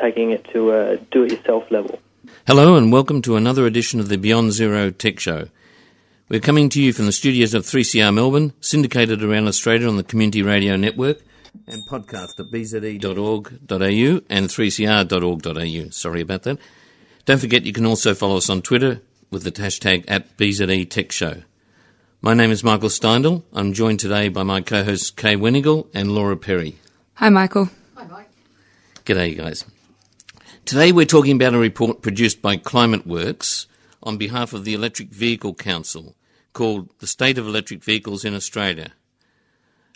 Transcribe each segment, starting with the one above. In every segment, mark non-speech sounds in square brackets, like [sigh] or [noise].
Taking it to a do it yourself level. Hello, and welcome to another edition of the Beyond Zero Tech Show. We're coming to you from the studios of 3CR Melbourne, syndicated around Australia on the Community Radio Network, and podcast at bze.org.au and 3cr.org.au. Sorry about that. Don't forget you can also follow us on Twitter with the hashtag at BZE Tech Show. My name is Michael Steindl. I'm joined today by my co-hosts Kay Wenigal and Laura Perry. Hi, Michael. Hi, Mike. G'day, you guys. Today we're talking about a report produced by Climate Works on behalf of the Electric Vehicle Council called The State of Electric Vehicles in Australia.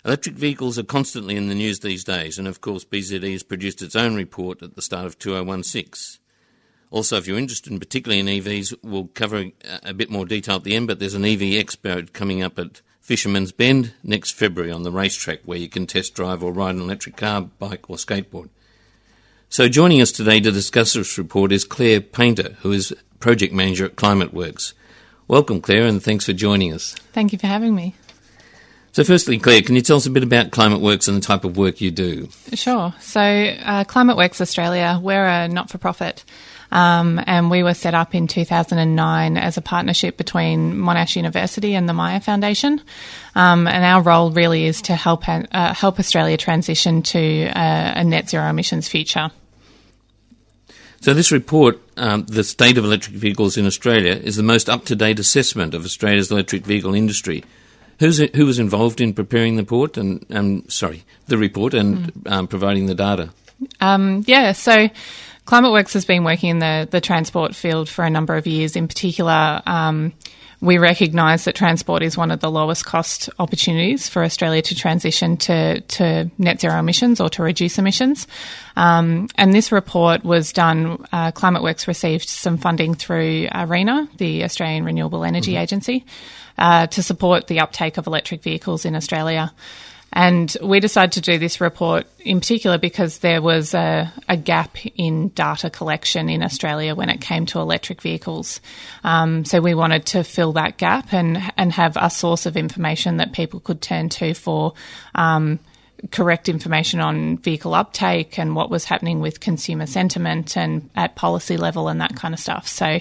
Electric vehicles are constantly in the news these days, and of course, BZE has produced its own report at the start of 2016. Also, if you're interested in particularly in EVs, we'll cover uh, a bit more detail at the end, but there's an EV expo coming up at Fisherman's Bend next February on the racetrack where you can test drive or ride an electric car, bike, or skateboard. So, joining us today to discuss this report is Claire Painter, who is project manager at Climate Works. Welcome, Claire, and thanks for joining us. Thank you for having me. So, firstly, Claire, can you tell us a bit about Climate Works and the type of work you do? Sure. So, uh, Climate Works Australia, we're a not for profit. Um, and we were set up in 2009 as a partnership between Monash University and the Myer Foundation. Um, and our role really is to help uh, help Australia transition to a, a net zero emissions future. So, this report, um, The State of Electric Vehicles in Australia, is the most up to date assessment of Australia's electric vehicle industry. Who's, who was involved in preparing the report and, um, sorry, the report and mm. um, providing the data? Um, yeah, so ClimateWorks has been working in the, the transport field for a number of years. In particular, um, we recognise that transport is one of the lowest cost opportunities for Australia to transition to, to net zero emissions or to reduce emissions. Um, and this report was done, uh, ClimateWorks received some funding through ARENA, the Australian Renewable Energy mm-hmm. Agency, uh, to support the uptake of electric vehicles in Australia. And we decided to do this report in particular because there was a, a gap in data collection in Australia when it came to electric vehicles. Um, so we wanted to fill that gap and and have a source of information that people could turn to for. Um, correct information on vehicle uptake and what was happening with consumer sentiment and at policy level and that kind of stuff. So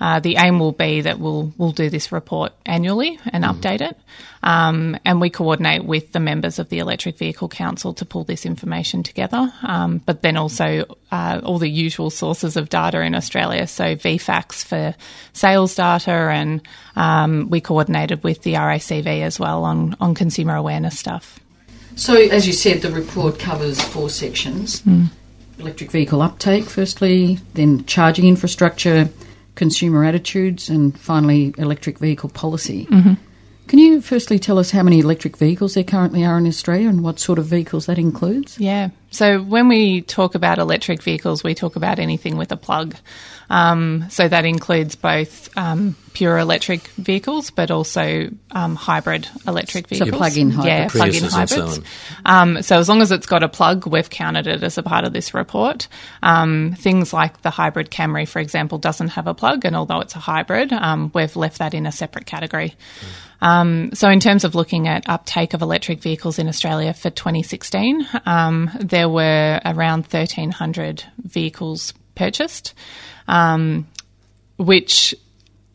uh, the aim will be that we'll we'll do this report annually and mm. update it, um, and we coordinate with the members of the Electric Vehicle Council to pull this information together. Um, but then also uh, all the usual sources of data in Australia, so VFACTS for sales data, and um, we coordinated with the RACV as well on on consumer awareness stuff. So, as you said, the report covers four sections mm. electric vehicle uptake, firstly, then charging infrastructure, consumer attitudes, and finally, electric vehicle policy. Mm-hmm. Can you firstly tell us how many electric vehicles there currently are in Australia and what sort of vehicles that includes? Yeah. So when we talk about electric vehicles, we talk about anything with a plug. Um, so that includes both um, pure electric vehicles, but also um, hybrid electric vehicles. So plug-in hybrids. Yeah, plug-in hybrids. So, um, so, as long as it's got a plug, we've counted it as a part of this report. Um, things like the hybrid Camry, for example, doesn't have a plug, and although it's a hybrid, um, we've left that in a separate category. Mm. so, in terms of looking at uptake of electric vehicles in Australia for 2016, there were around 1,300 vehicles purchased um, which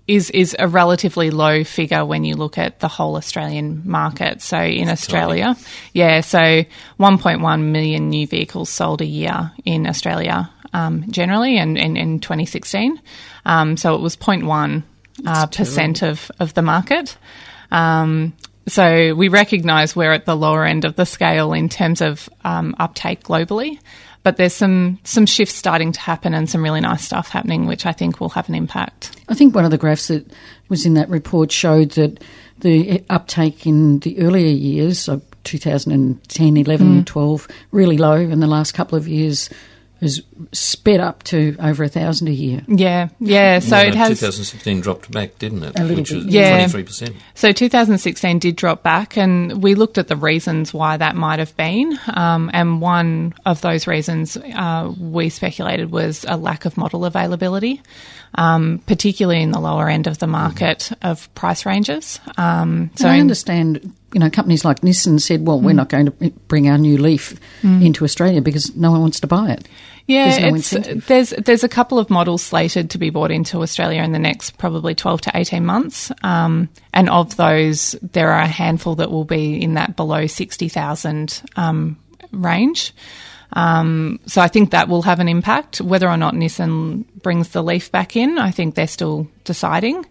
is is a relatively low figure when you look at the whole Australian market. So in That's Australia, tiny. yeah, so 1.1 million new vehicles sold a year in Australia um, generally, and in 2016, um, so it was 0.1 uh, percent of of the market. Um, so we recognise we're at the lower end of the scale in terms of um, uptake globally but there's some some shifts starting to happen and some really nice stuff happening, which I think will have an impact. I think one of the graphs that was in that report showed that the uptake in the earlier years, so 2010, 11, mm. 12, really low. In the last couple of years, has sped up to over a thousand a year. Yeah, yeah. So Well, it has 2016 dropped back, didn't it? A little Which bit. was Yeah. 23%. So 2016 did drop back, and we looked at the reasons why that might have been. Um, and one of those reasons uh, we speculated was a lack of model availability, um, particularly in the lower end of the market of price ranges. Um, So so I understand, you know, companies like Nissan said, well, we're Mm. not going to bring our new Leaf into Australia because no one wants to buy it. Yeah, There's no it's, there's there's a couple of models slated to be brought into Australia in the next probably 12 to 18 months, um, and of those, there are a handful that will be in that below 60,000 um, range. Um, so I think that will have an impact. Whether or not Nissan brings the Leaf back in, I think they're still deciding.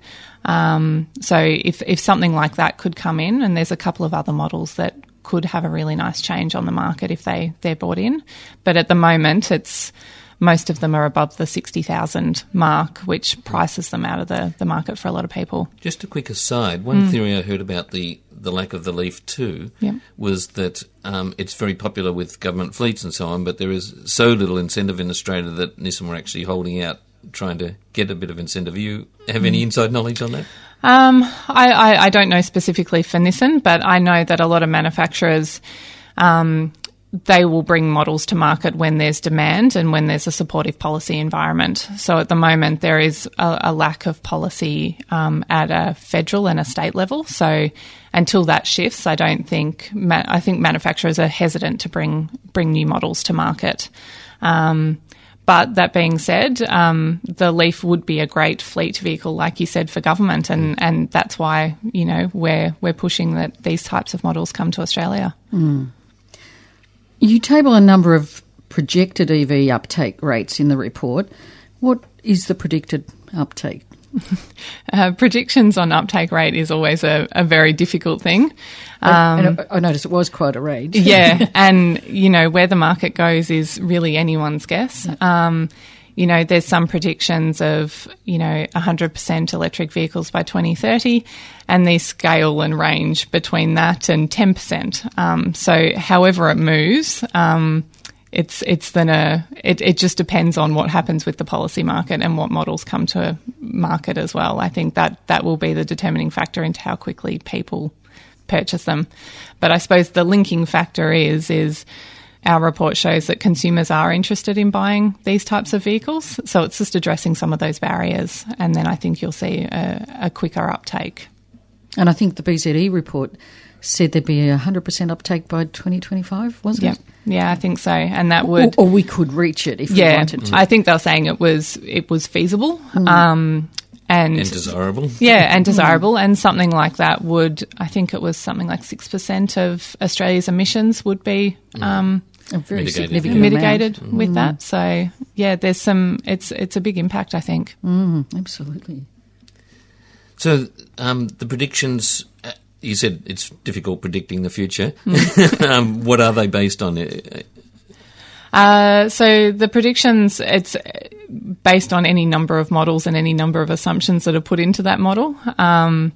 Um, so if if something like that could come in, and there's a couple of other models that could have a really nice change on the market if they they're bought in, but at the moment it's most of them are above the sixty thousand mark, which prices them out of the, the market for a lot of people. Just a quick aside, one Mm. theory I heard about the, the lack of the Leaf 2 Yep. was that um, it's very popular with government fleets and so on, but there is so little incentive in Australia that Nissan were actually holding out trying to get a bit of incentive. You have any Mm. inside knowledge on that? Um, I, I, I don't know specifically for Nissan, but I know that a lot of manufacturers, um, they will bring models to market when there's demand and when there's a supportive policy environment. So at the moment, there is a, a lack of policy um, at a federal and a state level. So until that shifts, I don't think ma- I think manufacturers are hesitant to bring bring new models to market. Um, but that being said, um, the Leaf would be a great fleet vehicle, like you said, for government, and, and that's why you know we're we're pushing that these types of models come to Australia. You table a number of projected EV uptake rates in the report. What is the predicted uptake? [laughs] Uh, predictions on uptake rate is always a, a very difficult thing. I- Um, I, I noticed it was quite a range. [laughs] yeah, [laughs] and you know where the market goes is really anyone's guess. Um, you know, there's some predictions of you know 100% electric vehicles by 2030, and they scale and range between that and 10%. Um, so, however it moves. Um, it's it's then a it, it just depends on what happens with the policy market and what models come to market as well. I think that that will be the determining factor into how quickly people purchase them. But I suppose the linking factor is is our report shows that consumers are interested in buying these types of vehicles. So it's just addressing some of those barriers, and then I think you'll see a, a quicker uptake. And I think the BZE report said there'd be a 100% uptake by 2025, wasn't Yeah, it? yeah, I think so, and that would or we could reach it if we wanted to. I think they were saying it was it was feasible. Um, and, And desirable. yeah, [laughs] and desirable, and something like that would, I think it was something like six percent of Australia's emissions would be um, a very Mitigated. significant mitigated amount. with that. So yeah, there's some. It's it's a big impact, I think. Mm, absolutely. So um, the predictions, uh, you said it's difficult predicting the future. Mm. [laughs] um, what are they based on? Uh, Uh, so the predictions, it's based on any number of models and any number of assumptions that are put into that model. Um,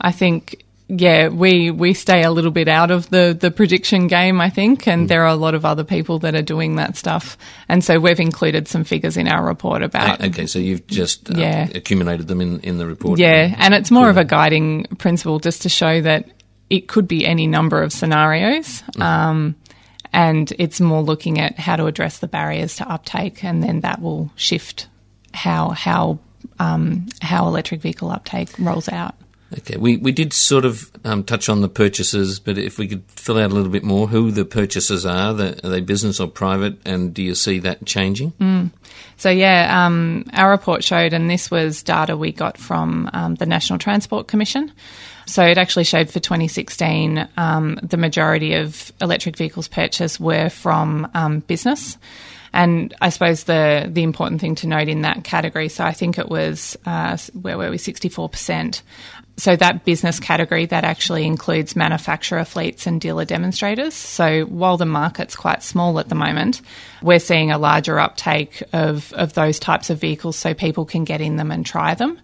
I think, yeah, we we stay a little bit out of the the prediction game. I think, and there are a lot of other people that are doing that stuff, and so we've included some figures in our report about. Okay, so you've just uh, Yeah. accumulated them in, in the report. Yeah, and it's more of a guiding principle just to show that it could be any number of scenarios. Um, and it's more looking at how to address the barriers to uptake, and then that will shift how how um, how electric vehicle uptake rolls out. Okay, we, we did sort of um, touch on the purchases, but if we could fill out a little bit more who the purchasers are, the, are they business or private, and do you see that changing? So yeah, um, our report showed, and this was data we got from um, the National Transport Commission. So it actually showed for 2016, um, the majority of electric vehicles purchased were from um, business. And I suppose the the important thing to note in that category, so I think it was uh, where were we, 64%. So that business category that actually includes manufacturer fleets and dealer demonstrators. So while the market's quite small at the moment, we're seeing a larger uptake of, of those types of vehicles so people can get in them and try them.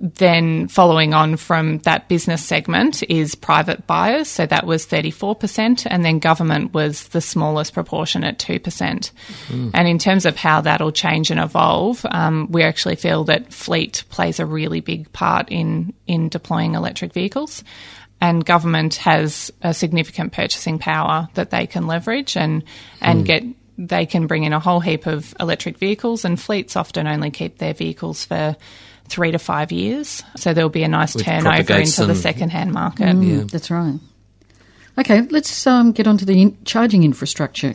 Then following on from that business segment is private buyers, so that was 34%, and then government was the smallest proportion at 2%. Mm. And in terms of how that'll change and evolve, um, we actually feel that fleet plays a really big part in, in deploying electric vehicles. And government has a significant purchasing power that they can leverage and, and mm. get they can bring in a whole heap of electric vehicles, and fleets often only keep their vehicles for three to five years. So there'll be a nice With turnover into the second-hand market. Mm, yeah. That's right. Okay, let's um, get on to the in- charging infrastructure.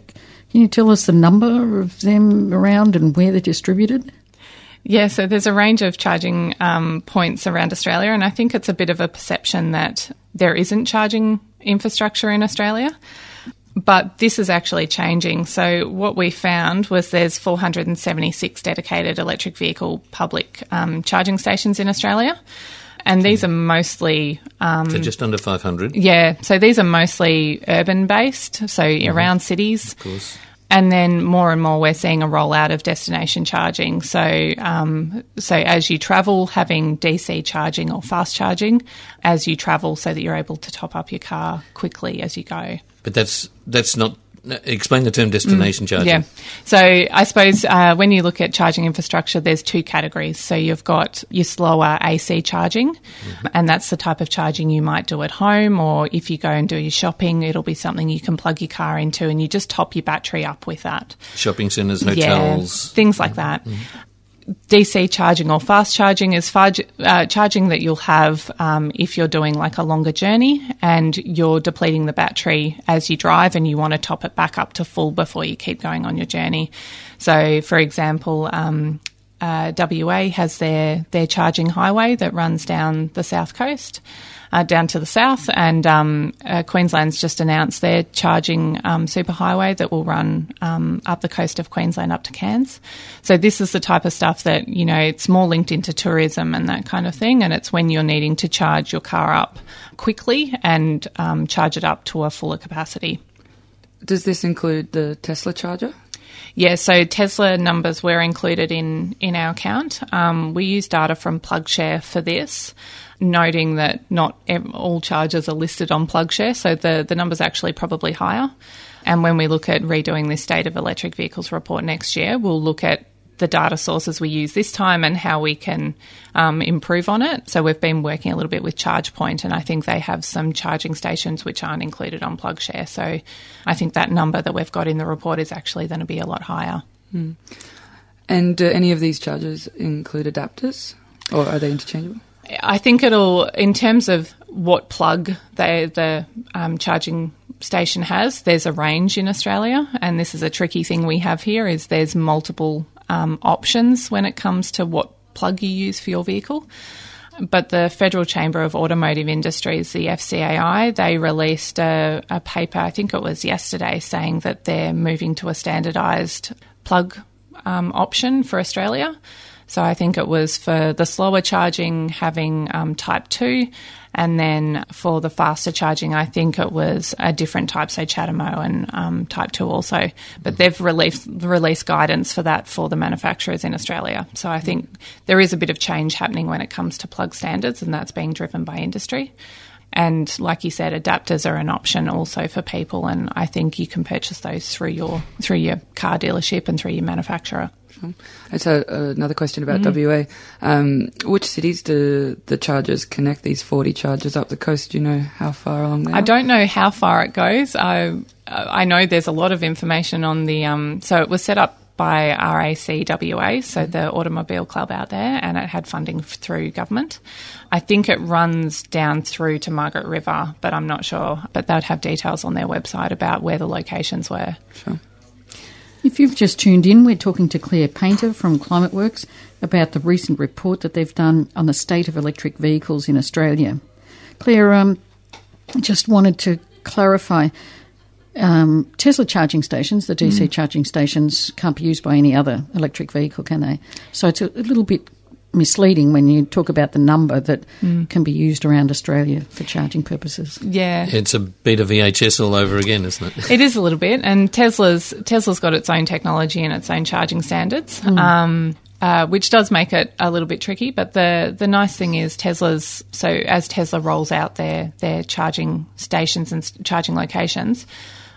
Can you tell us the number of them around and where they're distributed? Yeah, so there's a range of charging um, points around Australia, and I think it's a bit of a perception that there isn't charging infrastructure in Australia. But this is actually changing. So, what we found was there's 476 dedicated electric vehicle public um, charging stations in Australia. And these are mostly. Um, so, just under 500? Yeah. So, these are mostly urban based, so mm-hmm. around cities. Of course. And then more and more, we're seeing a rollout of destination charging. So, um, so as you travel, having DC charging or fast charging as you travel, so that you're able to top up your car quickly as you go. But that's that's not explain the term destination mm, charging. Yeah. So I suppose uh, when you look at charging infrastructure, there's two categories. So you've got your slower AC charging, mm-hmm. and that's the type of charging you might do at home, or if you go and do your shopping, it'll be something you can plug your car into, and you just top your battery up with that. Shopping centres, hotels, yeah, things like that. Mm-hmm. DC charging or fast charging is far, uh, charging that you'll have um, if you're doing like a longer journey and you're depleting the battery as you drive and you want to top it back up to full before you keep going on your journey. So, for example, um, uh, WA has their their charging highway that runs down the south coast uh, down to the south, and um, uh, Queensland's just announced their charging um, superhighway that will run um, up the coast of Queensland up to Cairns. So this is the type of stuff that you know it's more linked into tourism and that kind of thing, and it's when you're needing to charge your car up quickly and um, charge it up to a fuller capacity. Does this include the Tesla charger? Yeah, so Tesla numbers were included in, in our count. Um, we use data from PlugShare for this noting that not all charges are listed on PlugShare, so the, the number's actually probably higher. And when we look at redoing this State of Electric Vehicles report next year, we'll look at the data sources we use this time and how we can um, improve on it. So we've been working a little bit with ChargePoint, and I think they have some charging stations which aren't included on PlugShare. So I think that number that we've got in the report is actually going to be a lot higher. Hmm. And do any of these chargers include adapters, or are they interchangeable? I think it'll, in terms of what plug they, the um, charging station has, there's a range in Australia, and this is a tricky thing we have here. Is there's multiple um, options when it comes to what plug you use for your vehicle. But the Federal Chamber of Automotive Industries, the FCAI, they released a, a paper, I think it was yesterday, saying that they're moving to a standardised plug um, option for Australia. So I think it was for the slower charging having um, type 2, and then for the faster charging, I think it was a different type, so CHAdeMO and um, type 2 also. But they've released, released guidance for that for the manufacturers in Australia. So I think there is a bit of change happening when it comes to plug standards, and that's being driven by industry. And like you said, adapters are an option also for people, and I think you can purchase those through your through your car dealership and through your manufacturer. I just had another question about mm. WA. Um, which cities do the chargers connect these 40 chargers up the coast? Do you know how far along they I don't know how far it goes. I, I know there's a lot of information on the. Um, so it was set up by RACWA, so mm. the automobile club out there, and it had funding through government. I think it runs down through to Margaret River, but I'm not sure. But they'd have details on their website about where the locations were. Sure. If you've just tuned in, we're talking to Claire Painter from ClimateWorks about the recent report that they've done on the state of electric vehicles in Australia. Claire, um, just wanted to clarify um, Tesla charging stations, the DC mm. charging stations, can't be used by any other electric vehicle, can they? So it's a, a little bit misleading when you talk about the number that mm. can be used around Australia for charging purposes. Yeah, it's a bit of VHS all over again, isn't it? it is a little bit, and Tesla's Tesla's got its own technology and its own charging standards. Mm. Um, uh, which does make it a little bit tricky. But the the nice thing is Tesla's so as Tesla rolls out their their charging stations and charging locations.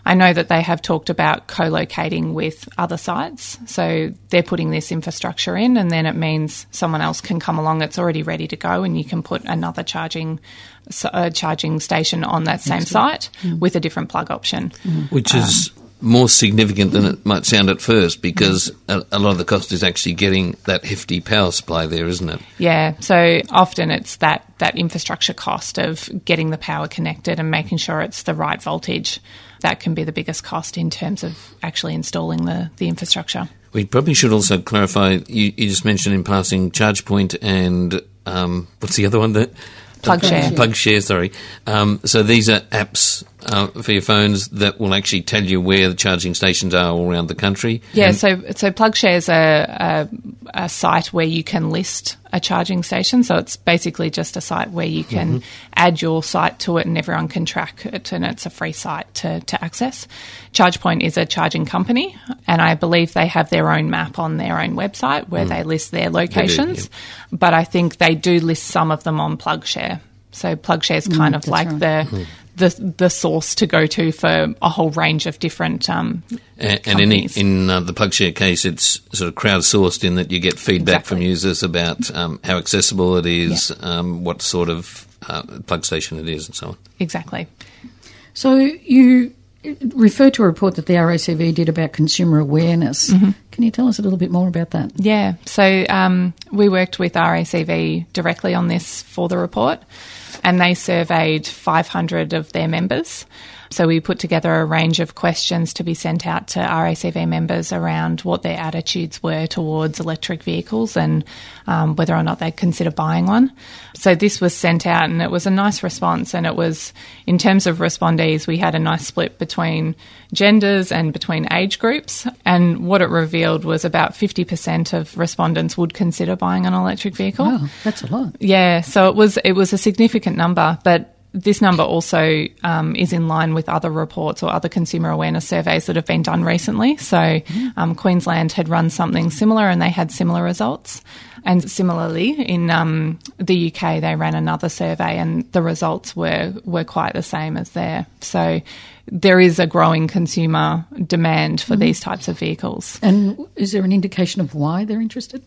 I know that they have talked about co-locating with other sites, so they're putting this infrastructure in, and then it means someone else can come along. It's already ready to go, and you can put another charging s- uh, charging station on that same site with a different plug option. Which is um, more significant than it might sound at first because a, a lot of the cost is actually getting that hefty power supply there, isn't it? Yeah, so often it's that, that infrastructure cost of getting the power connected and making sure it's the right voltage. That can be the biggest cost in terms of actually installing the, the infrastructure. We probably should also clarify. You, you just mentioned in passing ChargePoint and um, what's the other one that PlugShare. PlugShare, sorry. Um, so these are apps uh, for your phones that will actually tell you where the charging stations are all around the country. Yeah, And- so so PlugShare is a, a, a site where you can list a charging station. So it's basically just a site where you can Mhm. add your site to it and everyone can track it, and it's a free site to, to access. ChargePoint is a charging company, and I believe they have their own map on their own website where Mm. they list their do, locations. But I think they do list some of them on PlugShare. So PlugShare is kind Mm, of like right. the. Mm. The, the source to go to for a whole range of different um, And, and in, in uh, the PlugShare case, it's sort of crowdsourced in that you get feedback from users about um, how accessible it is, um, what sort of uh, plug station it is, and so on. exactly. So you referred to a report that the RACV did about consumer awareness. Mm-hmm. Can you tell us a little bit more about that? Yeah, so um, we worked with RACV directly on this for the report, and they surveyed 500 of their members. So we put together a range of questions to be sent out to RACV members around what their attitudes were towards electric vehicles and um, whether or not they'd consider buying one. So this was sent out, and it was a nice response. And it was, in terms of respondees, we had a nice split between genders and between age groups. And what it revealed was about 50% of respondents would consider buying an electric vehicle. Wow, that's a lot. Yeah, so it was it was a significant number, but this number also um, is in line with other reports or other consumer awareness surveys that have been done recently. So um, Queensland had run something similar, and they had similar results. And similarly, in um, the UK, they ran another survey, and the results were were quite the same as there. So there is a growing consumer demand for these types of vehicles. And is there an indication of why they're interested?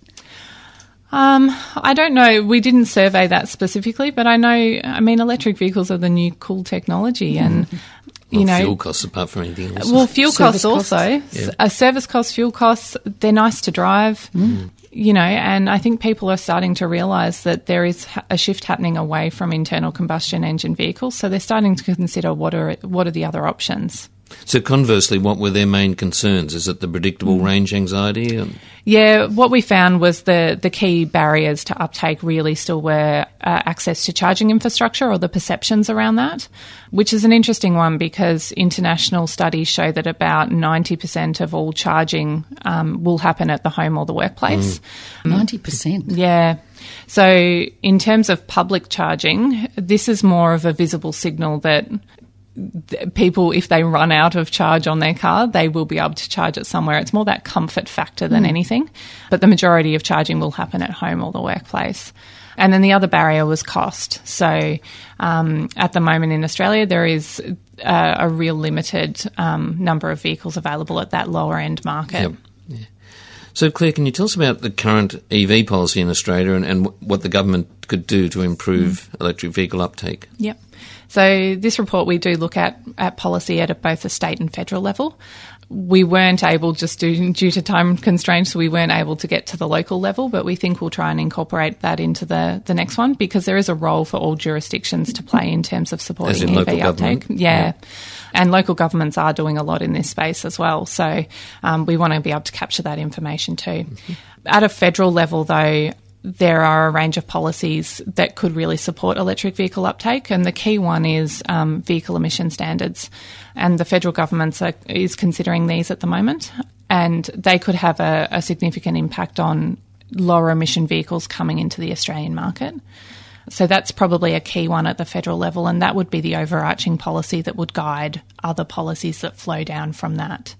Um, I don't know. We didn't survey that specifically, but I know. I mean, electric vehicles are the new cool technology, and you Well, know, fuel costs apart from anything else. well, fuel Service costs costs. also. Yeah. Uh, service costs, fuel costs. They're nice to drive. You know, and I think people are starting to realise that there is a shift happening away from internal combustion engine vehicles. So they're starting to consider what are what are the other options. So conversely, what were their main concerns? Is it the predictable Mm. range anxiety? Um, Yeah, what we found was the, the key barriers to uptake really still were uh, access to charging infrastructure or the perceptions around that, which is an interesting one because international studies show that about 90% of all charging um, will happen at the home or the workplace. Ninety percent. Yeah. So, in terms of public charging, this is more of a visible signal that th- people, if they run out of charge on their car, they will be able to charge it somewhere. It's more that comfort factor than anything. But the majority of charging will happen at home or the workplace. And then the other barrier was cost. So, um, at the moment in Australia, there is uh, a real limited um, number of vehicles available at that lower end market. Yep. Yeah. So, Claire, can you tell us about the current EV policy in Australia and, and what the government could do to improve electric vehicle uptake? Yep. So this report we do look at at policy at a, both a state and federal level. We weren't able just due, due to time constraints, we weren't able to get to the local level, but we think we'll try and incorporate that into the, the next one because there is a role for all jurisdictions to play in terms of supporting in EV local uptake. government? Yeah. Yeah. And local governments are doing a lot in this space as well. So um, we want to be able to capture that information too. At a federal level, though, there are a range of policies that could really support electric vehicle uptake, and the key one is um, vehicle emission standards. And the federal government is considering these at the moment, and they could have a, a significant impact on lower emission vehicles coming into the Australian market. So that's probably a key one at the federal level, and that would be the overarching policy that would guide other policies that flow down from that.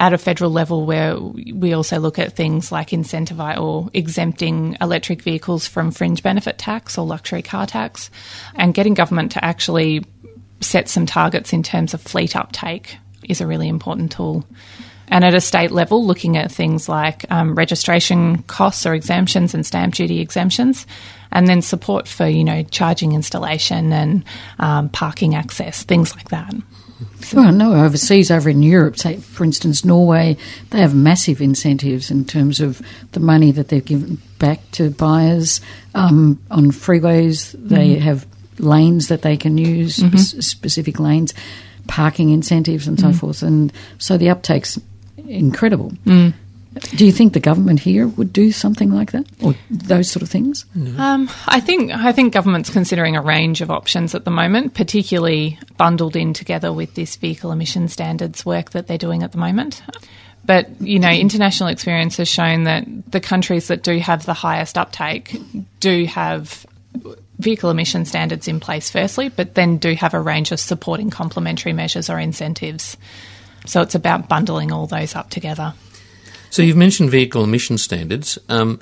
At a federal level where we also look at things like incentivize or exempting electric vehicles from fringe benefit tax or luxury car tax and getting government to actually set some targets in terms of fleet uptake is a really important tool. And at a state level, looking at things like um, registration costs or exemptions and stamp duty exemptions, and then support for, you know, charging installation and um, parking access, things like that. Well, no, overseas, over in Europe, say, for instance, Norway, they have massive incentives in terms of the money that they've given back to buyers um, on freeways. They Mhm. have lanes that they can use, Mhm. spe- specific lanes, parking incentives, and so Mhm. forth. And so the uptake's incredible. Mm. Do you think the government here would do something like that, or those sort of things? Um, I think I think government's considering a range of options at the moment, particularly bundled in together with this vehicle emission standards work that they're doing at the moment. But you know, international experience has shown that the countries that do have the highest uptake do have vehicle emission standards in place firstly, but then do have a range of supporting complementary measures or incentives. So it's about bundling all those up together. So you've mentioned vehicle emission standards. Um,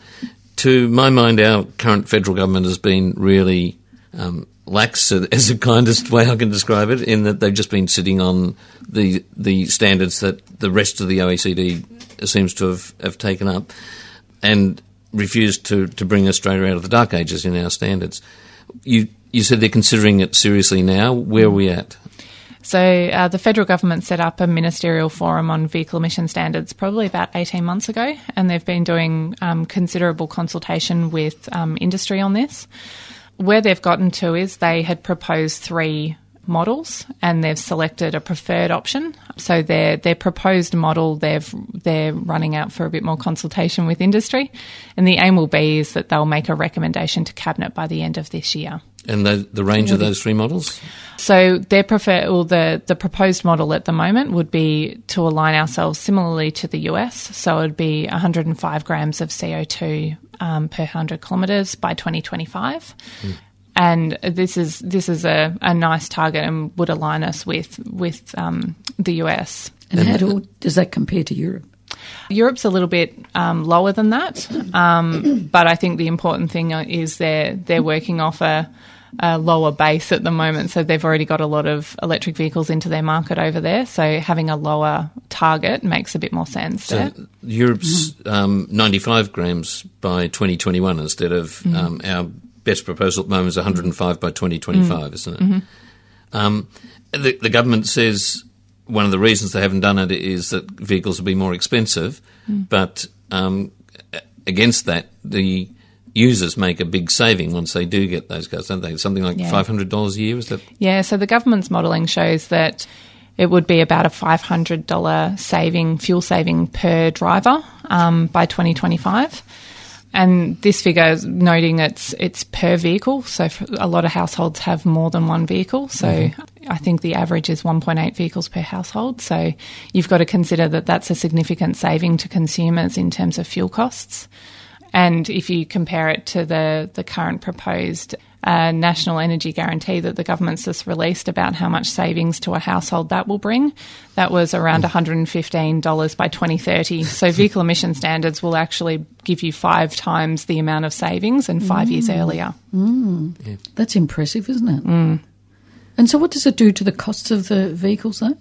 to my mind, our current federal government has been really um, lax, [laughs] as the kindest way I can describe it, in that they've just been sitting on the the standards that the rest of the OECD seems to have, have taken up, and refused to, to bring Australia out of the dark ages in our standards. You you said they're considering it seriously now. Where are we at? So uh, the federal government set up a ministerial forum on vehicle emission standards probably about 18 months ago, and they've been doing um, considerable consultation with um, industry on this. Where they've gotten to is they had proposed three models and they've selected a preferred option. So their their proposed model they've they're running out for a bit more consultation with industry, and the aim will be is that they'll make a recommendation to cabinet by the end of this year. And the, the range of those three models? So their prefer or the the proposed model at the moment would be to align ourselves similarly to the US. So it would be 105 grams of CO2 um, per 100 kilometres by 2025. And this is this is a, a nice target and would align us with with um, the US. And how do, does that compare to Europe? Europe's a little bit um, lower than that, um, but I think the important thing is they're they're working off a, a lower base at the moment, so they've already got a lot of electric vehicles into their market over there. So having a lower target makes a bit more sense. So there. Europe's um, 95 grams by 2021 instead of um, our best proposal at the moment is 105 by 2025, Mm. isn't it? Mhm. Um, the, the government says one of the reasons they haven't done it is that vehicles will be more expensive, Mm. but um, against that, the users make a big saving once they do get those cars, don't they? Something like Yeah. $500 a year, is that? Yeah, so the government's modelling shows that it would be about a $500 saving, fuel saving per driver um, by 2025. And this figure is noting it's it's per vehicle. So a lot of households have more than one vehicle. So Mhm. I think the average is 1.8 vehicles per household. So you've got to consider that that's a significant saving to consumers in terms of fuel costs. And if you compare it to the, the current proposed uh, national energy guarantee that the government's just released about how much savings to a household that will bring, that was around $115 by 2030. So [laughs] vehicle emission standards will actually give you five times the amount of savings and five years Mm. earlier. Mm. That's impressive, isn't it? Mm. And so, what does it do to the costs of the vehicles, though?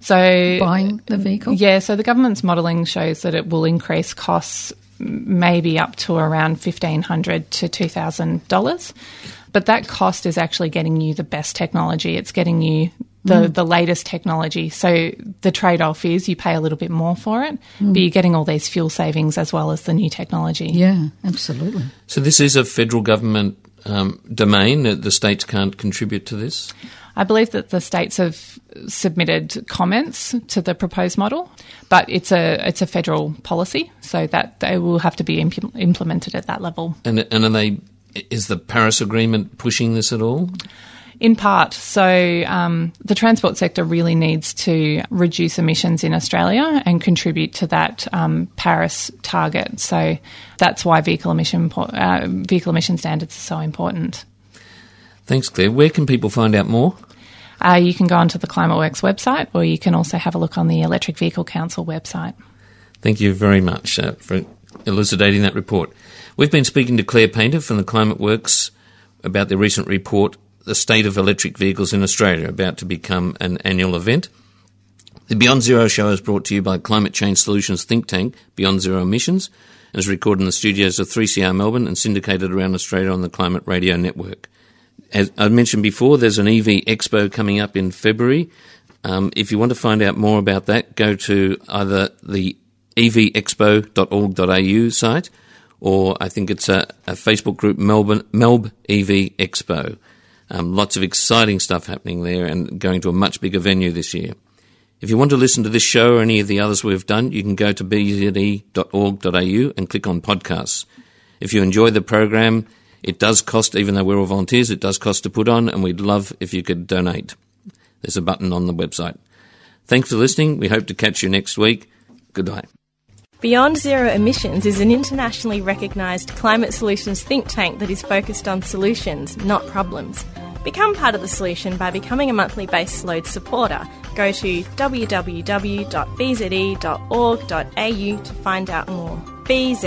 So buying the vehicle, Yeah, so the government's modelling shows that it will increase costs m- maybe up to around 1,500 to two thousand dollars. But that cost is actually getting you the best technology. It's getting you the, Mm. the latest technology. So the trade off is you pay a little bit more for it, Mm. but you're getting all these fuel savings as well as the new technology. Yeah, absolutely. So this is a federal government um, domain. that The states can't contribute to this? I believe that the states have submitted comments to the proposed model, but it's a it's a federal policy, so that they will have to be imp- implemented at that level. And, and are they, is the Paris Agreement pushing this at all? In part, so um, the transport sector really needs to reduce emissions in Australia and contribute to that um, Paris target. So that's why vehicle emission uh, vehicle emission standards are so important. Thanks, Claire. Where can people find out more? Uh, you can go onto the ClimateWorks website or you can also have a look on the Electric Vehicle Council website. Thank you very much uh, for elucidating that report. We've been speaking to Claire Painter from the Climate Works about the recent report, The State of Electric Vehicles in Australia, about to become an annual event. The Beyond Zero show is brought to you by Climate Change Solutions think tank, Beyond Zero Emissions, and is recorded in the studios of 3CR Melbourne and syndicated around Australia on the Climate Radio Network. As I mentioned before, there's an EV Expo coming up in February. Um, if you want to find out more about that, go to either the evexpo.org.au site or I think it's a, a Facebook group, Melbourne Melb EV Expo. Um, lots of exciting stuff happening there and going to a much bigger venue this year. If you want to listen to this show or any of the others we've done, you can go to bze.org.au and click on podcasts. If you enjoy the program, it does cost, even though we're all volunteers, it does cost to put on, and we'd love if you could donate. There's a button on the website. Thanks for listening. We hope to catch you next week. Goodbye. Beyond Zero Emissions is an internationally recognised climate solutions think tank that is focused on solutions, not problems. Become part of the solution by becoming a monthly base load supporter. Go to www.bze.org.au to find out more. bze.org.au.